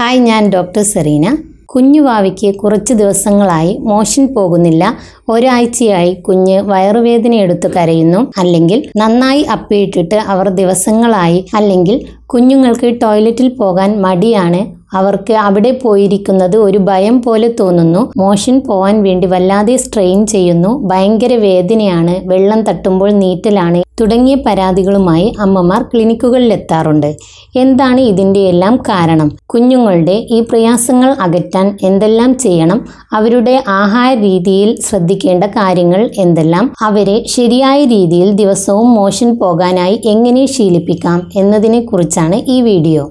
Hi ഞാൻ doctor Serena. കുഞ്ഞുവാവിക്ക് കുറച്ച് ദിവസങ്ങളായി മോഷൻ പോകുന്നില്ല. ഒരാഴ്ചയായി കുഞ്ഞ് വയറുവേദനയെടുത്ത് കരയുന്നു. അല്ലെങ്കിൽ നന്നായി അപ്പിയിട്ടിട്ട് അവർ ദിവസങ്ങളായി അല്ലെങ്കിൽ കുഞ്ഞുങ്ങൾക്ക് ടോയ്ലറ്റിൽ പോകാൻ മടിയാണ്. അവർക്ക് അവിടെ പോയിരിക്കുന്നത് ഒരു ഭയം പോലെ തോന്നുന്നു. മോഷൻ പോവാൻ വേണ്ടി വല്ലാതെ സ്ട്രെയിൻ ചെയ്യുന്നു. ഭയങ്കര വേദനയാണ്. വെള്ളം തട്ടുമ്പോൾ നീറ്റലാണ് തുടങ്ങിയ പരാതികളുമായി അമ്മമാർ ക്ലിനിക്കുകളിലെത്താറുണ്ട്. എന്താണ് ഇതിന്റെ എല്ലാം കാരണം? കുഞ്ഞുങ്ങളുടെ ഈ പ്രയാസങ്ങൾ അകറ്റാൻ എന്തെല്ലാം ചെയ്യണം? അവരുടെ ആഹാര രീതിയിൽ ശ്രദ്ധിക്കേണ്ട കാര്യങ്ങൾ എന്തെല്ലാം? അവരെ ശരിയായ രീതിയിൽ ദിവസവും മോഷൻ പോകാനായി എങ്ങനെ ശീലിപ്പിക്കാം എന്നതിനെക്കുറിച്ചാണ് ഈ വീഡിയോ.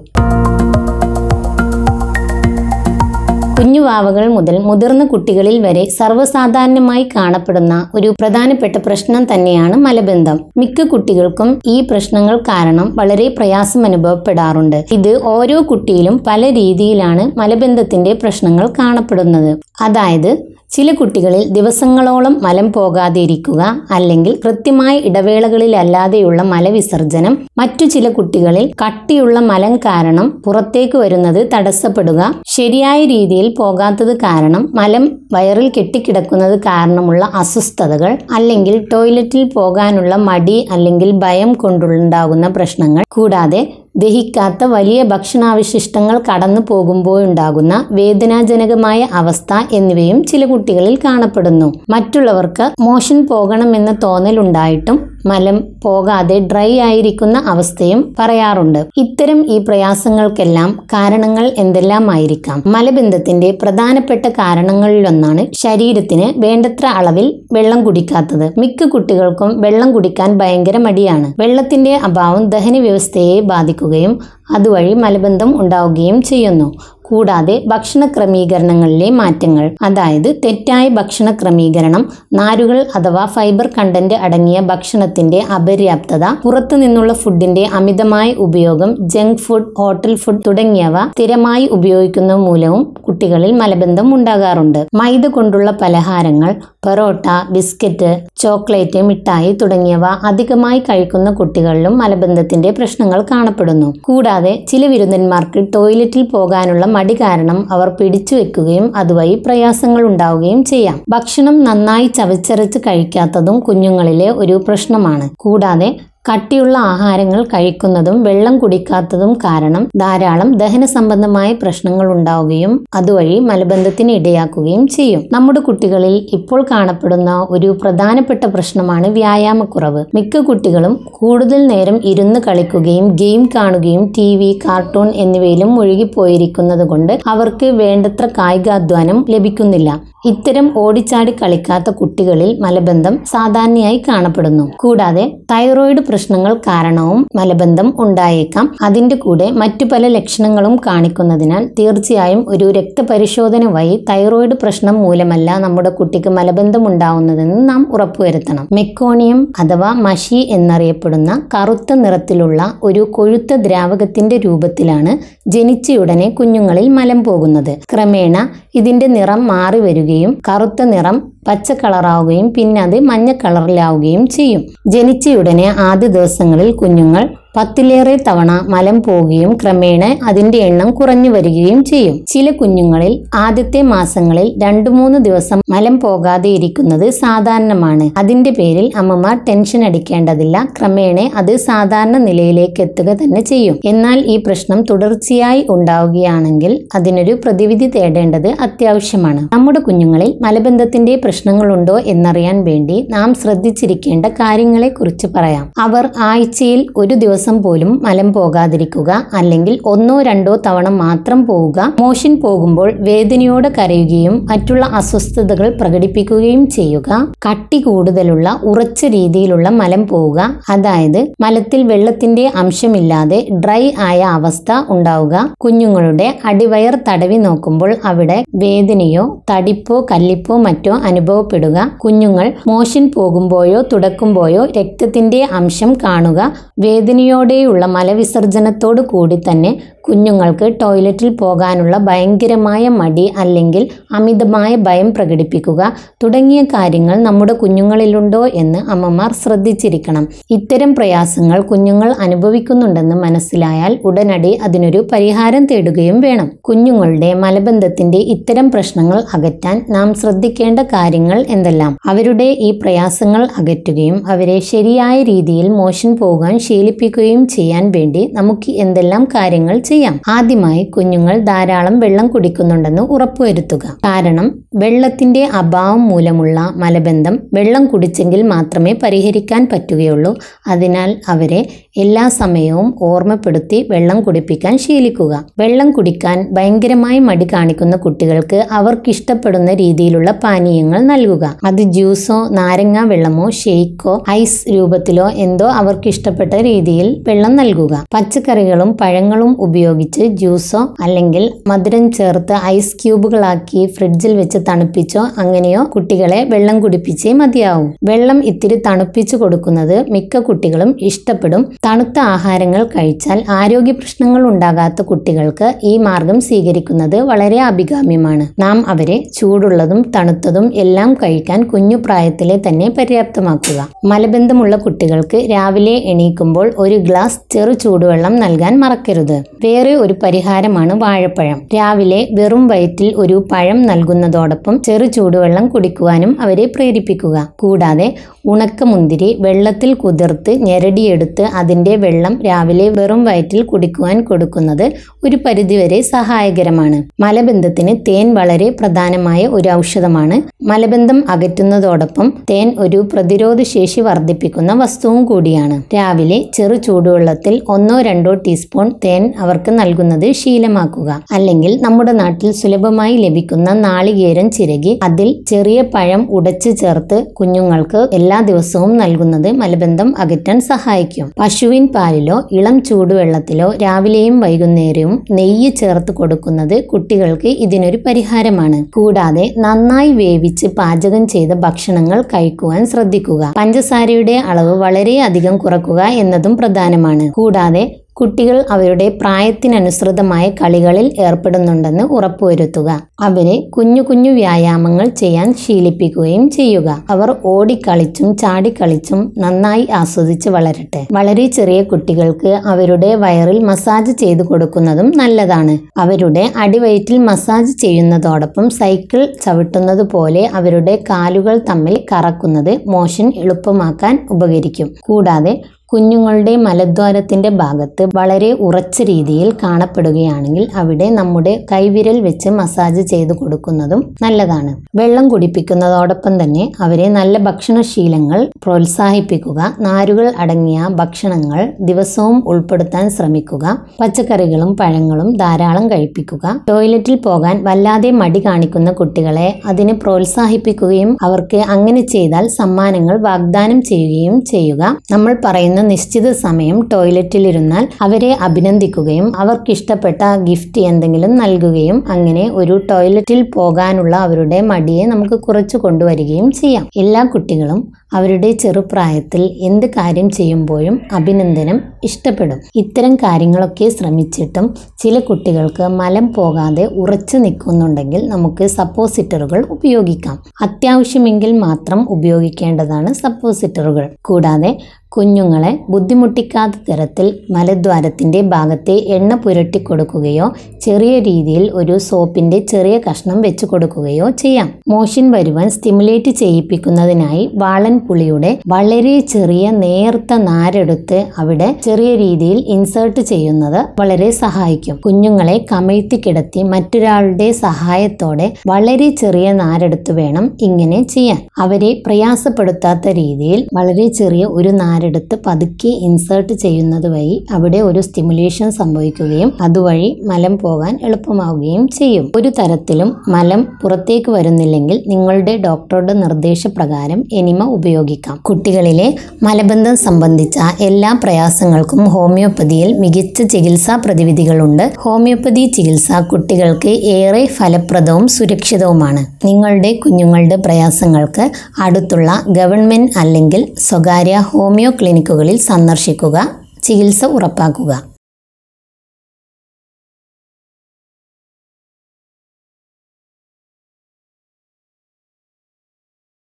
കുഞ്ഞുവാവകൾ മുതൽ മുതിർന്ന കുട്ടികളിൽ വരെ സർവസാധാരണമായി കാണപ്പെടുന്ന ഒരു പ്രധാനപ്പെട്ട പ്രശ്നം തന്നെയാണ് മലബന്ധം. മിക്ക കുട്ടികൾക്കും ഈ പ്രശ്നങ്ങൾ കാരണം വളരെ പ്രയാസം അനുഭവപ്പെടാറുണ്ട്. ഇത് ഓരോ കുട്ടിയിലും പല രീതിയിലാണ് മലബന്ധത്തിന്റെ പ്രശ്നങ്ങൾ കാണപ്പെടുന്നത്. അതായത് ചില കുട്ടികളിൽ ദിവസങ്ങളോളം മലം പോകാതെ ഇരിക്കുക അല്ലെങ്കിൽ കൃത്യമായ ഇടവേളകളിലല്ലാതെയുള്ള മലവിസർജനം മറ്റു ചില കുട്ടികളിൽ കട്ടിയുള്ള മലം കാരണം പുറത്തേക്ക് വരുന്നത് തടസ്സപ്പെടുക. ശരിയായ രീതിയിൽ പോകാത്തത് കാരണം മലം വയറിൽ കെട്ടിക്കിടക്കുന്നത് കാരണമുള്ള അസ്വസ്ഥതകൾ അല്ലെങ്കിൽ ടോയ്ലറ്റിൽ പോകാനുള്ള മടി അല്ലെങ്കിൽ ഭയം കൊണ്ടുണ്ടാകുന്ന പ്രശ്നങ്ങൾ. കൂടാതെ ദഹിക്കാത്ത വലിയ ഭക്ഷണാവശിഷ്ടങ്ങൾ കടന്നു പോകുമ്പോഴുണ്ടാകുന്ന വേദനാജനകമായ അവസ്ഥ എന്നിവയും ചില കുട്ടികളിൽ കാണപ്പെടുന്നു. മറ്റുള്ളവർക്ക് മോഷൻ പോകണമെന്ന തോന്നലുണ്ടായിട്ടും മലം പോകാതെ ഡ്രൈ ആയിരിക്കുന്ന അവസ്ഥയും പറയാറുണ്ട്. ഇത്തരം ഈ പ്രയാസങ്ങൾക്കെല്ലാം കാരണങ്ങൾ എന്തെല്ലാമായിരിക്കാം? മലബന്ധത്തിന്റെ പ്രധാനപ്പെട്ട കാരണങ്ങളിലൊന്നാണ് ശരീരത്തിന് വേണ്ടത്ര അളവിൽ വെള്ളം കുടിക്കാത്തത്. മിക്ക കുട്ടികൾക്കും വെള്ളം കുടിക്കാൻ ഭയങ്കര മടിയാണ്. വെള്ളത്തിന്റെ അഭാവം ദഹന വ്യവസ്ഥയെ ബാധിക്കുകയും അതുവഴി മലബന്ധം ഉണ്ടാവുകയും ചെയ്യുന്നു. കൂടാതെ ഭക്ഷണ ക്രമീകരണങ്ങളിലെ മാറ്റങ്ങൾ അതായത് തെറ്റായ ഭക്ഷണ ക്രമീകരണം നാരുകൾ അഥവാ ഫൈബർ കണ്ടന്റ് അടങ്ങിയ ഭക്ഷണത്തിന്റെ അപര്യാപ്തത പുറത്തു നിന്നുള്ള ഫുഡിന്റെ അമിതമായ ഉപയോഗം ജങ്ക് ഫുഡ് ഹോട്ടൽ ഫുഡ് തുടങ്ങിയവ സ്ഥിരമായി ഉപയോഗിക്കുന്ന മൂലവും കുട്ടികളിൽ മലബന്ധം ഉണ്ടാകാറുണ്ട്. മൈദ കൊണ്ടുള്ള പലഹാരങ്ങൾ പെറോട്ട ബിസ്ക്കറ്റ് ചോക്ലേറ്റ് മിഠായി തുടങ്ങിയവ അധികമായി കഴിക്കുന്ന കുട്ടികളിലും മലബന്ധത്തിന്റെ പ്രശ്നങ്ങൾ കാണപ്പെടുന്നു. കൂടാതെ ചില വിരുന്നന്മാർക്ക് ടോയ്ലറ്റിൽ പോകാനുള്ള മടി കാരണം അവർ പിടിച്ചു വെക്കുകയും അതുവഴി പ്രയാസങ്ങൾ ഉണ്ടാവുകയും ചെയ്യാം. ഭക്ഷണം നന്നായി ചവച്ചരച്ച് കഴിക്കാത്തതും കുഞ്ഞുങ്ങളിലെ ഒരു പ്രശ്നമാണ്. കൂടാതെ കട്ടിയുള്ള ആഹാരങ്ങൾ കഴിക്കുന്നതും വെള്ളം കുടിക്കാത്തതും കാരണം ധാരാളം ദഹന സംബന്ധമായ പ്രശ്നങ്ങൾ ഉണ്ടാവുകയും അതുവഴി മലബന്ധത്തിന് ഇടയാക്കുകയും ചെയ്യും. നമ്മുടെ കുട്ടികളിൽ ഇപ്പോൾ കാണപ്പെടുന്ന ഒരു പ്രധാനപ്പെട്ട പ്രശ്നമാണ് വ്യായാമക്കുറവ്. മിക്ക കുട്ടികളും കൂടുതൽ നേരം ഇരുന്ന് കളിക്കുകയും ഗെയിം കാണുകയും ടി വി കാർട്ടൂൺ എന്നിവയിലും മുഴുകിപ്പോയിരിക്കുന്നത് കൊണ്ട് അവർക്ക് വേണ്ടത്ര കായികാധ്വാനം ലഭിക്കുന്നില്ല. ഇത്തരം ഓടിച്ചാടി കളിക്കാത്ത കുട്ടികളിൽ മലബന്ധം സാധാരണയായി കാണപ്പെടുന്നു. കൂടാതെ തൈറോയിഡ് പ്രശ്നങ്ങൾ കാരണവും മലബന്ധം ഉണ്ടായേക്കാം. അതിന്റെ കൂടെ മറ്റു പല ലക്ഷണങ്ങളും കാണിക്കുന്നതിനാൽ തീർച്ചയായും ഒരു രക്തപരിശോധന വഴി തൈറോയിഡ് പ്രശ്നം മൂലമല്ല നമ്മുടെ കുട്ടിക്ക് മലബന്ധം ഉണ്ടാവുന്നതെന്ന് നാം ഉറപ്പുവരുത്തണം. മെക്കോണിയം അഥവാ മഷി എന്നറിയപ്പെടുന്ന കറുത്ത നിറത്തിലുള്ള ഒരു കൊഴുത്ത ദ്രാവകത്തിന്റെ രൂപത്തിലാണ് ജനിച്ചയുടനെ കുഞ്ഞുങ്ങളിൽ മലം പോകുന്നത്. ക്രമേണ ഇതിന്റെ നിറം മാറി വരികയും കറുത്ത നിറം പച്ച കളറാവുകയും പിന്നെ അത് മഞ്ഞ കളറിലാവുകയും ചെയ്യും. ജനിച്ചയുടനെ ആദ്യ ദിവസങ്ങളിൽ കുഞ്ഞുങ്ങൾ പത്തിലേറെ തവണ മലം പോവുകയും ക്രമേണ അതിന്റെ എണ്ണം കുറഞ്ഞു വരികയും ചെയ്യും. ചില കുഞ്ഞുങ്ങളിൽ ആദ്യത്തെ മാസങ്ങളിൽ രണ്ടു മൂന്ന് ദിവസം മലം പോകാതെ ഇരിക്കുന്നത് സാധാരണമാണ്. അതിന്റെ പേരിൽ അമ്മമാർ ടെൻഷൻ അടിക്കേണ്ടതില്ല. ക്രമേണ അത് സാധാരണ നിലയിലേക്ക് എത്തുക തന്നെ ചെയ്യും. എന്നാൽ ഈ പ്രശ്നം തുടർച്ചയായി ഉണ്ടാവുകയാണെങ്കിൽ അതിനൊരു പ്രതിവിധി തേടേണ്ടത് അത്യാവശ്യമാണ്. നമ്മുടെ കുഞ്ഞുങ്ങളിൽ മലബന്ധത്തിന്റെ പ്രശ്നങ്ങളുണ്ടോ എന്നറിയാൻ വേണ്ടി നാം ശ്രദ്ധിച്ചിരിക്കേണ്ട കാര്യങ്ങളെക്കുറിച്ച് പറയാം. അവർ ആഴ്ചയിൽ ഒരു ദിവസം പോലും മലം പോകാതിരിക്കുക അല്ലെങ്കിൽ ഒന്നോ രണ്ടോ തവണ മാത്രം പോവുക മോഷൻ പോകുമ്പോൾ വേദനയോടെ കരയുകയും മറ്റുള്ള അസ്വസ്ഥതകൾ പ്രകടിപ്പിക്കുകയും ചെയ്യുക കട്ടി കൂടുതലുള്ള ഉറച്ച രീതിയിലുള്ള മലം പോവുക അതായത് മലത്തിൽ വെള്ളത്തിന്റെ അംശമില്ലാതെ ഡ്രൈ ആയ അവസ്ഥ ഉണ്ടാവുക കുഞ്ഞുങ്ങളുടെ അടിവയർ തടവി നോക്കുമ്പോൾ അവിടെ വേദനയോ തടിപ്പോ കല്ലിപ്പോ മറ്റോ അനുഭവപ്പെടുക. കുഞ്ഞുങ്ങൾ മോഷൻ പോകുമ്പോഴോ തുടക്കുമ്പോഴോ രക്തത്തിന്റെ അംശം കാണുക. വേദനയോടെയുള്ള മലവിസർജനത്തോടു കൂടി തന്നെ കുഞ്ഞുങ്ങൾക്ക് ടോയ്ലറ്റിൽ പോകാനുള്ള ഭയങ്കരമായ മടി അല്ലെങ്കിൽ അമിതമായ ഭയം പ്രകടിപ്പിക്കുക തുടങ്ങിയ കാര്യങ്ങൾ നമ്മുടെ കുഞ്ഞുങ്ങളിലുണ്ടോ എന്ന് അമ്മമാർ ശ്രദ്ധിച്ചിരിക്കണം. ഇത്തരം പ്രയാസങ്ങൾ കുഞ്ഞുങ്ങൾ അനുഭവിക്കുന്നുണ്ടെന്ന് മനസ്സിലായാൽ ഉടനടി അതിനൊരു പരിഹാരം തേടുകയും വേണം. കുഞ്ഞുങ്ങളുടെ മലബന്ധത്തിന്റെ ഇത്തരം പ്രശ്നങ്ങൾ അകറ്റാൻ നാം ശ്രദ്ധിക്കേണ്ട കാര്യങ്ങൾ എന്തെല്ലാം? അവരുടെ ഈ പ്രയാസങ്ങൾ അകറ്റുകയും അവരെ ശരിയായ രീതിയിൽ മോശം പോകാൻ ശീലിപ്പിക്കുകയും ചെയ്യാൻ വേണ്ടി നമുക്ക് എന്തെല്ലാം കാര്യങ്ങൾ ചെയ്യാം ആദ്യമായി കുഞ്ഞുങ്ങൾ ധാരാളം വെള്ളം കുടിക്കുന്നുണ്ടെന്ന് ഉറപ്പുവരുത്തുക. കാരണം വെള്ളത്തിന്റെ അഭാവം മൂലമുള്ള മലബന്ധം വെള്ളം കുടിച്ചെങ്കിൽ മാത്രമേ പരിഹരിക്കാൻ പറ്റുകയുള്ളൂ. അതിനാൽ അവരെ എല്ലാ സമയവും ഓർമ്മപ്പെടുത്തി വെള്ളം കുടിപ്പിക്കാൻ ശീലിക്കുക. വെള്ളം കുടിക്കാൻ ഭയങ്കരമായി മടി കാണിക്കുന്ന കുട്ടികൾക്ക് അവർക്കിഷ്ടപ്പെടുന്ന രീതിയിലുള്ള പാനീയങ്ങൾ നൽകുക. അത് ജ്യൂസോ നാരങ്ങ വെള്ളമോ ഷെയ്ക്കോ ഐസ് രൂപത്തിലോ എന്തോ അവർക്ക് ഇഷ്ടപ്പെട്ട രീതിയിൽ വെള്ളം നൽകുക. പച്ചക്കറികളും പഴങ്ങളും ഉപയോഗിച്ച് ജ്യൂസോ അല്ലെങ്കിൽ മധുരം ചേർത്ത് ഐസ് ക്യൂബുകളാക്കി ഫ്രിഡ്ജിൽ വെച്ച് തണുപ്പിച്ചോ അങ്ങനെയോ കുട്ടികളെ വെള്ളം കുടിപ്പിച്ചേ മതിയാവും. വെള്ളം ഇത്തിരി തണുപ്പിച്ചു കൊടുക്കുന്നത് മിക്ക കുട്ടികളും ഇഷ്ടപ്പെടും. തണുത്ത ആഹാരങ്ങൾ കഴിച്ചാൽ ആരോഗ്യ പ്രശ്നങ്ങൾ ഉണ്ടാകാത്ത കുട്ടികൾക്ക് ഈ മാർഗം സ്വീകരിക്കുന്നത് വളരെ അഭികാമ്യമാണ്. നാം അവരെ ചൂടുള്ളതും തണുത്തതും എല്ലാം കഴിക്കാൻ കുഞ്ഞു പ്രായത്തിലെ തന്നെ പര്യാപ്തമാക്കുക. മലബന്ധമുള്ള കുട്ടികൾക്ക് രാവിലെ എണീക്കുമ്പോൾ ഒരു ഗ്ലാസ് ചെറു ചൂടുവെള്ളം നൽകാൻ മറക്കരുത്. വേറെ ഒരു പരിഹാരമാണ് വാഴപ്പഴം. രാവിലെ വെറും വയറ്റിൽ ഒരു പഴം നൽകുന്നതോടൊപ്പം ചെറു ചൂടുവെള്ളം കുടിക്കുവാനും അവരെ പ്രേരിപ്പിക്കുക. കൂടാതെ ഉണക്കമുന്തിരി വെള്ളത്തിൽ കുതിർത്ത് ഞെരടിയെടുത്ത് അതിന്റെ വെള്ളം രാവിലെ വെറും വയറ്റിൽ കുടിക്കുവാൻ കൊടുക്കുന്നത് ഒരു പരിധിവരെ സഹായകരമാണ്. മലബന്ധത്തിന് തേൻ വളരെ പ്രധാനമായ ഒരു ഔഷധമാണ്. മലബന്ധം അകറ്റുന്നതോടൊപ്പം തേൻ ഒരു പ്രതിരോധ ശേഷി വർദ്ധിപ്പിക്കുന്ന വസ്തുവും കൂടിയാണ്. രാവിലെ ചെറു ചൂടുവെള്ളത്തിൽ ഒന്നോ രണ്ടോ ടീസ്പൂൺ തേൻ അവർക്ക് നൽകുന്നത് ശീലമാക്കുക. അല്ലെങ്കിൽ നമ്മുടെ നാട്ടിൽ സുലഭമായി ലഭിക്കുന്ന നാളികേരം ചിരകി അതിൽ ചെറിയ പഴം ഉടച്ചു ചേർത്ത് കുഞ്ഞുങ്ങൾക്ക് എല്ലാ ദിവസവും നൽകുന്നത് മലബന്ധം അകറ്റാൻ സഹായിക്കും. പശുവിൻ പാലിലോ ഇളം ചൂടുവെള്ളത്തിലോ രാവിലെയും വൈകുന്നേരവും നെയ്യ് ചേർത്ത് കൊടുക്കുന്നത് കുട്ടികൾക്ക് ഇതിനൊരു പരിഹാരമാണ്. കൂടാതെ നന്നായി വേവിച്ച് പാചകം ചെയ്ത ഭക്ഷണങ്ങൾ കഴിക്കുവാൻ ശ്രദ്ധിക്കുക. പഞ്ചസാരയുടെ അളവ് വളരെയധികം കുറക്കുക എന്നതും പ്രധാനമാണ്. കൂടാതെ കുട്ടികൾ അവരുടെ പ്രായത്തിനനുസൃതമായ കളികളിൽ ഏർപ്പെടുന്നുണ്ടെന്ന് ഉറപ്പുവരുത്തുക. അവരെ കുഞ്ഞു കുഞ്ഞു വ്യായാമങ്ങൾ ചെയ്യാൻ ശീലിപ്പിക്കുകയും ചെയ്യുക. അവർ ഓടിക്കളിച്ചും ചാടിക്കളിച്ചും നന്നായി ആസ്വദിച്ച് വളരട്ടെ. വളരെ ചെറിയ കുട്ടികൾക്ക് അവരുടെ വയറിൽ മസാജ് ചെയ്തു കൊടുക്കുന്നതും നല്ലതാണ്. അവരുടെ അടിവയറ്റിൽ മസാജ് ചെയ്യുന്നതോടൊപ്പം സൈക്കിൾ ചവിട്ടുന്നത് പോലെ അവരുടെ കാലുകൾ തമ്മിൽ കറക്കുന്നത് മോഷൻ എളുപ്പമാക്കാൻ ഉപകരിക്കും. കൂടാതെ കുഞ്ഞുങ്ങളുടെ മലദ്വാരത്തിന്റെ ഭാഗത്ത് വളരെ ഉറച്ച രീതിയിൽ കാണപ്പെടുകയാണെങ്കിൽ അവിടെ നമ്മുടെ കൈവിരൽ വെച്ച് മസാജ് ചെയ്ത് കൊടുക്കുന്നതും നല്ലതാണ്. വെള്ളം കുടിപ്പിക്കുന്നതോടൊപ്പം തന്നെ അവരെ നല്ല ഭക്ഷണശീലങ്ങൾ പ്രോത്സാഹിപ്പിക്കുക നാരുകൾ അടങ്ങിയ ഭക്ഷണങ്ങൾ ദിവസവും ഉൾപ്പെടുത്താൻ ശ്രമിക്കുക പച്ചക്കറികളും പഴങ്ങളും ധാരാളം കഴിപ്പിക്കുക ടോയ്ലറ്റിൽ പോകാൻ വല്ലാതെ മടി കാണിക്കുന്ന കുട്ടികളെ അതിന് പ്രോത്സാഹിപ്പിക്കുകയും അവർക്ക് അങ്ങനെ ചെയ്താൽ സമ്മാനങ്ങൾ വാഗ്ദാനം ചെയ്യുകയും ചെയ്യുക. നമ്മൾ പറയുന്ന നിശ്ചിത സമയം ടോയ്ലറ്റിലിരുന്നാൽ അവരെ അഭിനന്ദിക്കുകയും അവർക്കിഷ്ടപ്പെട്ട ഗിഫ്റ്റ് എന്തെങ്കിലും നൽകുകയും അങ്ങനെ ഒരു ടോയ്ലറ്റിൽ പോകാനുള്ള അവരുടെ മടിയെ നമുക്ക് കുറച്ചു കൊണ്ടുവരികയും ചെയ്യാം. എല്ലാ കുട്ടികളും അവരുടെ ചെറുപ്രായത്തിൽ എന്ത് കാര്യം ചെയ്യുമ്പോഴും അഭിനന്ദനം ഇഷ്ടപ്പെടും. ഇത്തരം കാര്യങ്ങളൊക്കെ ശ്രമിച്ചിട്ടും ചില കുട്ടികൾക്ക് മലം പോകാതെ ഉറച്ചു നിൽക്കുന്നുണ്ടെങ്കിൽ നമുക്ക് സപ്പോസിറ്ററുകൾ ഉപയോഗിക്കാം. അത്യാവശ്യമെങ്കിൽ മാത്രം ഉപയോഗിക്കേണ്ടതാണ് സപ്പോസിറ്ററുകൾ. കൂടാതെ കുഞ്ഞുങ്ങളെ ബുദ്ധിമുട്ടിക്കാത്ത തരത്തിൽ മലദ്വാരത്തിന്റെ ഭാഗത്തെ എണ്ണ പുരട്ടി കൊടുക്കുകയോ ചെറിയ രീതിയിൽ ഒരു സോപ്പിന്റെ ചെറിയ കഷ്ണം വെച്ച് കൊടുക്കുകയോ ചെയ്യാം. മോഷൻ വരുവാൻ സ്റ്റിമുലേറ്റ് ചെയ്യിപ്പിക്കുന്നതിനായി വാളൻ പുളിയുടെ വളരെ ചെറിയ നേർത്ത നാരെടുത്ത് അവിടെ ചെറിയ രീതിയിൽ ഇൻസേർട്ട് ചെയ്യുന്നത് വളരെ സഹായിക്കും. കുഞ്ഞുങ്ങളെ കമഴ്ത്തി കിടത്തി മറ്റൊരാളുടെ സഹായത്തോടെ വളരെ ചെറിയ നാരെടുത്ത് വേണം ഇങ്ങനെ ചെയ്യാൻ. അവരെ പ്രയാസപ്പെടുത്താത്ത രീതിയിൽ വളരെ ചെറിയ ഒരു നാരെടുത്ത് പതുക്കെ ഇൻസേർട്ട് ചെയ്യുന്നത് വഴി അവിടെ ഒരു സ്റ്റിമുലേഷൻ സംഭവിക്കുകയും അതുവഴി മലം പോകാൻ എളുപ്പമാവുകയും ചെയ്യും. ഒരു തരത്തിലും മലം പുറത്തേക്ക് വരുന്നില്ലെങ്കിൽ നിങ്ങളുടെ ഡോക്ടറുടെ നിർദ്ദേശപ്രകാരം എനിമ ഉപയോഗിക്കാം. കുട്ടികളിലെ മലബന്ധം സംബന്ധിച്ച എല്ലാ പ്രയാസങ്ങൾക്കും ഹോമിയോപ്പതിയിൽ മികച്ച ചികിത്സാ പ്രതിവിധികളുണ്ട്. ഹോമിയോപ്പതി ചികിത്സ കുട്ടികൾക്ക് ഏറെ ഫലപ്രദവും സുരക്ഷിതവുമാണ്. നിങ്ങളുടെ കുഞ്ഞുങ്ങളുടെ പ്രയാസങ്ങൾക്ക് അടുത്തുള്ള ഗവൺമെന്റ് അല്ലെങ്കിൽ സ്വകാര്യ ഹോമിയോ ക്ലിനിക്കുകളിൽ സന്ദർശിക്കുക ചികിത്സ ഉറപ്പാക്കുക.